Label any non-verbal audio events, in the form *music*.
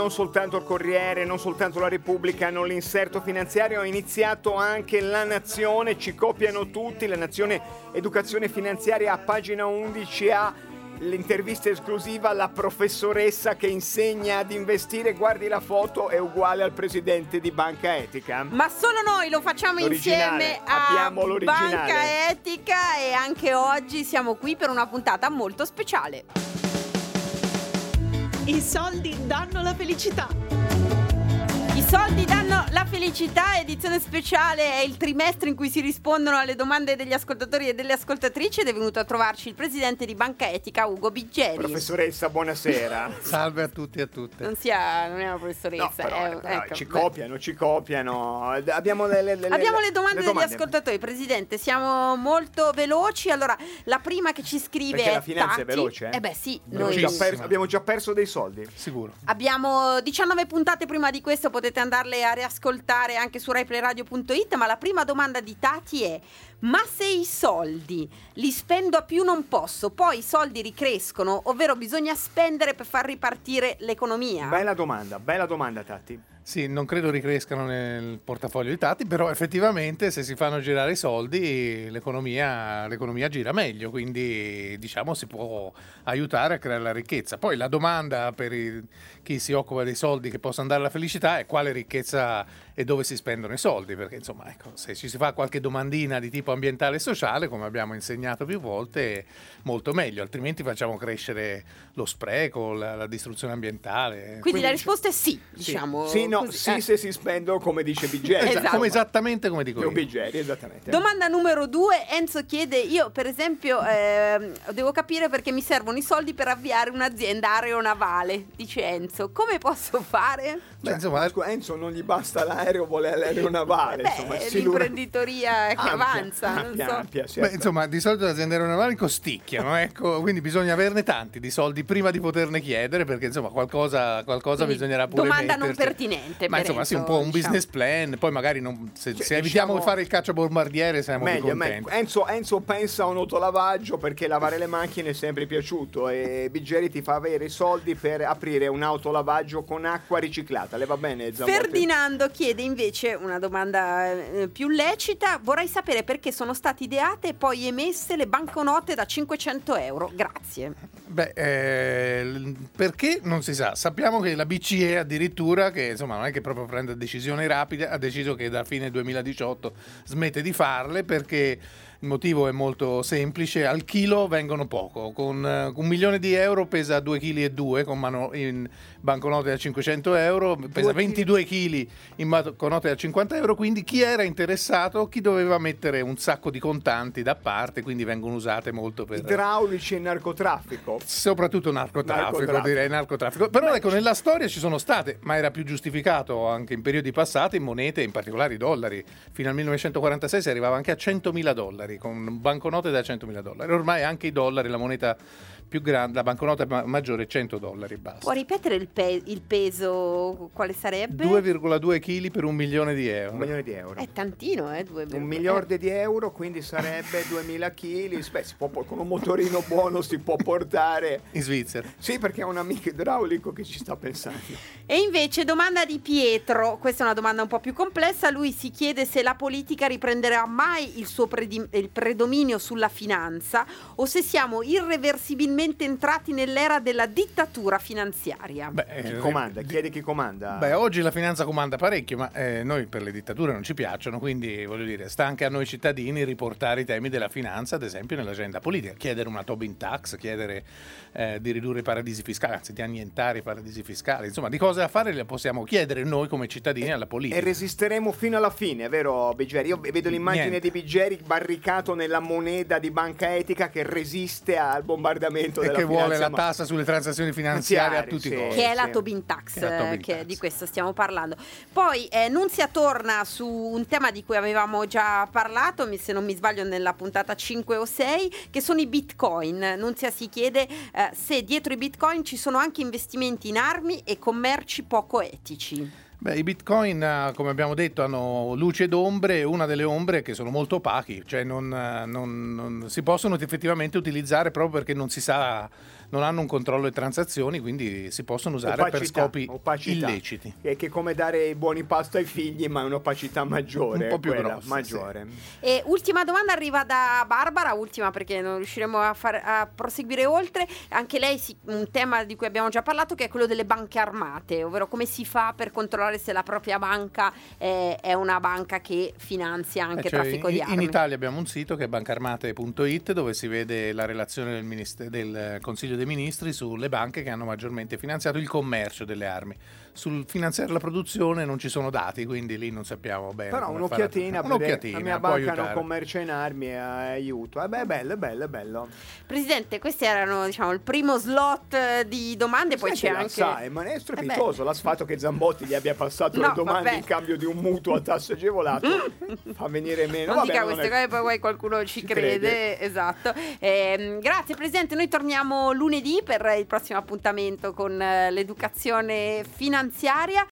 non soltanto il Corriere, non soltanto la Repubblica hanno l'inserto finanziario, ha iniziato anche la Nazione, ci copiano tutti, la Nazione Educazione Finanziaria a pagina 11 ha l'intervista esclusiva alla professoressa che insegna ad investire, guardi la foto, è uguale al presidente di Banca Etica. Ma solo noi lo facciamo L'originale, insieme a. Banca Etica e anche oggi siamo qui per una puntata molto speciale. I soldi danno la felicità. I soldi danno la felicità, edizione speciale, è il trimestre in cui si rispondono alle domande degli ascoltatori e delle ascoltatrici ed è venuto a trovarci il presidente di Banca Etica, Ugo Biggeri. Professoressa, buonasera. *laughs* Salve a tutti e a tutte. Non sia, non è una professoressa. No, però, è- però ecco, ci beh. copiano, ci copiano. Abbiamo le, le- le- Abbiamo le domande, le degli ascoltatori, Presidente, siamo molto veloci. Allora, la prima che ci scrive Perché è la finanza è Tati. veloce, eh? Eh beh sì, noi già, perso, abbiamo già perso dei soldi. Sicuro. Abbiamo 19 puntate prima di questo, potete andarle a riascoltare anche su raiplayradio.it, ma la prima domanda di Tati è ma se i soldi li spendo a più non posso, poi i soldi ricrescono, ovvero bisogna spendere per far ripartire l'economia? Bella domanda, bella domanda Tatti. Sì, non credo ricrescano nel portafoglio di Tati, però effettivamente se si fanno girare i soldi l'economia, l'economia gira meglio, quindi diciamo si può aiutare a creare la ricchezza. Poi la domanda per chi si occupa dei soldi che possano dare la felicità è quale ricchezza e dove si spendono i soldi, perché insomma ecco, se ci si fa qualche domandina di tipo ambientale e sociale, come abbiamo insegnato più volte, molto meglio, altrimenti facciamo crescere lo spreco, la, la distruzione ambientale. Quindi, la quindi- risposta è sì, Sì. diciamo. Sì, no, così. sì Eh. se si spendono come dice Biggeri. Esatto. Come esattamente come dico Io. Biggeri, esattamente. Domanda numero due, Enzo chiede, io per esempio ehm, devo capire perché mi servono i soldi per avviare un'azienda aeronavale, dice Enzo, come posso fare? Beh, insomma, Scusa, Enzo non gli basta l'aereo, vuole l'aereo navale. Beh, insomma, l'imprenditoria che Ampia, avanza, non ampia, so. ampia, sì, Beh, insomma, di solito le aziende aeronavali costicchiano, *laughs* ecco, quindi bisogna averne tanti di soldi prima di poterne chiedere, perché insomma qualcosa, qualcosa Quindi, bisognerà pure domanda non metterci. pertinente Ma insomma, sì, un po' un diciamo. business plan, poi magari non- se, Cioè, se evitiamo diciamo- di fare il caccia bombardiere siamo più Meglio, contenti. meglio. Enzo, Enzo pensa a un autolavaggio perché lavare le macchine è sempre piaciuto e Biggeri ti fa avere i soldi per aprire un autolavaggio con acqua riciclata. Le va bene, Zambotti? Ferdinando chiede invece una domanda eh, più lecita, vorrei sapere perché sono state ideate e poi emesse le banconote da 500 euro, grazie. Beh, eh, perché non si sa. Sappiamo che la BCE addirittura, che insomma non è che proprio prende decisioni rapide, ha deciso che da fine 2018 smette di farle perché il motivo è molto semplice, al chilo vengono poco, con eh, un milione di euro pesa 2,2 kg con mano- in banconote da 500 euro, pesa chili. 22 kg in banconote da 50 euro, quindi chi era interessato, chi doveva mettere un sacco di contanti da parte, quindi vengono usate molto per... Idraulici e narcotraffico. Soprattutto narcotraffico, Narcotraffico. direi narcotraffico. Però ecco, nella storia ci sono state, ma era più giustificato anche in periodi passati, monete, in particolare i dollari. Fino al 1946 si arrivava anche a 100.000 dollari, con banconote da 100.000 dollari. Ormai anche i dollari, la moneta più grande, la banconota ma- maggiore è 100 dollari, basta. Può ripetere il, pe- il peso, quale sarebbe? 2,2 kg per un milione di Un euro. milione di euro. È tantino, eh? Due Un miliardo di euro, quindi sarebbe 2000 kg. Beh, si può- con un motorino buono si può portare. In Svizzera. Sì, perché è un amico idraulico che ci sta pensando. E invece domanda di Pietro, questa è una domanda un po' più complessa, lui si chiede se la politica riprenderà mai il suo predi- il predominio sulla finanza o se siamo irreversibilmente entrati nell'era della dittatura finanziaria. Beh, Chi eh, comanda? Chiedi chi comanda. Beh, oggi la finanza comanda parecchio, ma eh, noi per le dittature non ci piacciono, quindi voglio dire, sta anche a noi cittadini riportare i temi della finanza, ad esempio, nell'agenda politica. Chiedere una Tobin tax, chiedere eh, di ridurre i paradisi fiscali, anzi di annientare i paradisi fiscali. Insomma, di cose da fare le possiamo chiedere noi come cittadini alla politica. E resisteremo fino alla fine, vero Biggeri? Io vedo l'immagine Niente. di Biggeri barricato nella moneta di banca etica che resiste al bombardamento E della che vuole la tassa sulle transazioni finanziarie a tutti i sì. costi. che è la. Tobin Tax, Che Tobin che tax. di questo stiamo parlando. Poi eh, Nunzia torna su un tema di cui avevamo già parlato, mi- se non mi sbaglio nella puntata 5 o 6, che sono i bitcoin. Nunzia si chiede eh, se dietro i bitcoin ci sono anche investimenti in armi e commerci poco etici. Beh, i bitcoin, eh, come abbiamo detto, hanno luce ed ombre, una delle ombre è che sono molto opachi, cioè non, eh, non- non si possono effettivamente utilizzare proprio perché non si sa non hanno un controllo delle transazioni, quindi si possono usare Opacità, per scopi opacità. illeciti. È che come dare i buoni pasto ai figli, ma è un'opacità maggiore. Un po' più quella, grossa, maggiore. E ultima domanda arriva da Barbara, ultima perché non riusciremo a, far- a proseguire oltre. Anche lei si- un tema di cui abbiamo già parlato che è quello delle banche armate, ovvero come si fa per controllare se la propria banca è, è una banca che finanzia anche Eh, cioè, traffico in, di armi. in Italia abbiamo un sito che è bancarmate.it dove si vede la relazione del, Minist- del Consiglio dei Ministri sulle banche che hanno maggiormente finanziato il commercio delle armi. Sul finanziare la produzione non ci sono dati, quindi lì non sappiamo bene. Però un'occhiatina, fare. un'occhiatina la mia banca non commercia in armi e aiuto. Eh beh, è bello, è bello, è bello. Presidente, questi erano diciamo il primo slot eh, di domande, poi Sai c'è anche... sai, ma è strepitoso Eh l'ha fatto che Zambotti gli abbia passato No, le domande vabbè. in cambio di un mutuo a tasso agevolato. *laughs* Fa venire meno. Non Vabbè, dica non queste è- cose, poi, poi qualcuno ci, Ci crede. crede. Esatto. Ehm, grazie Presidente, noi torniamo lunedì per il prossimo appuntamento con eh, l'educazione finanziaria.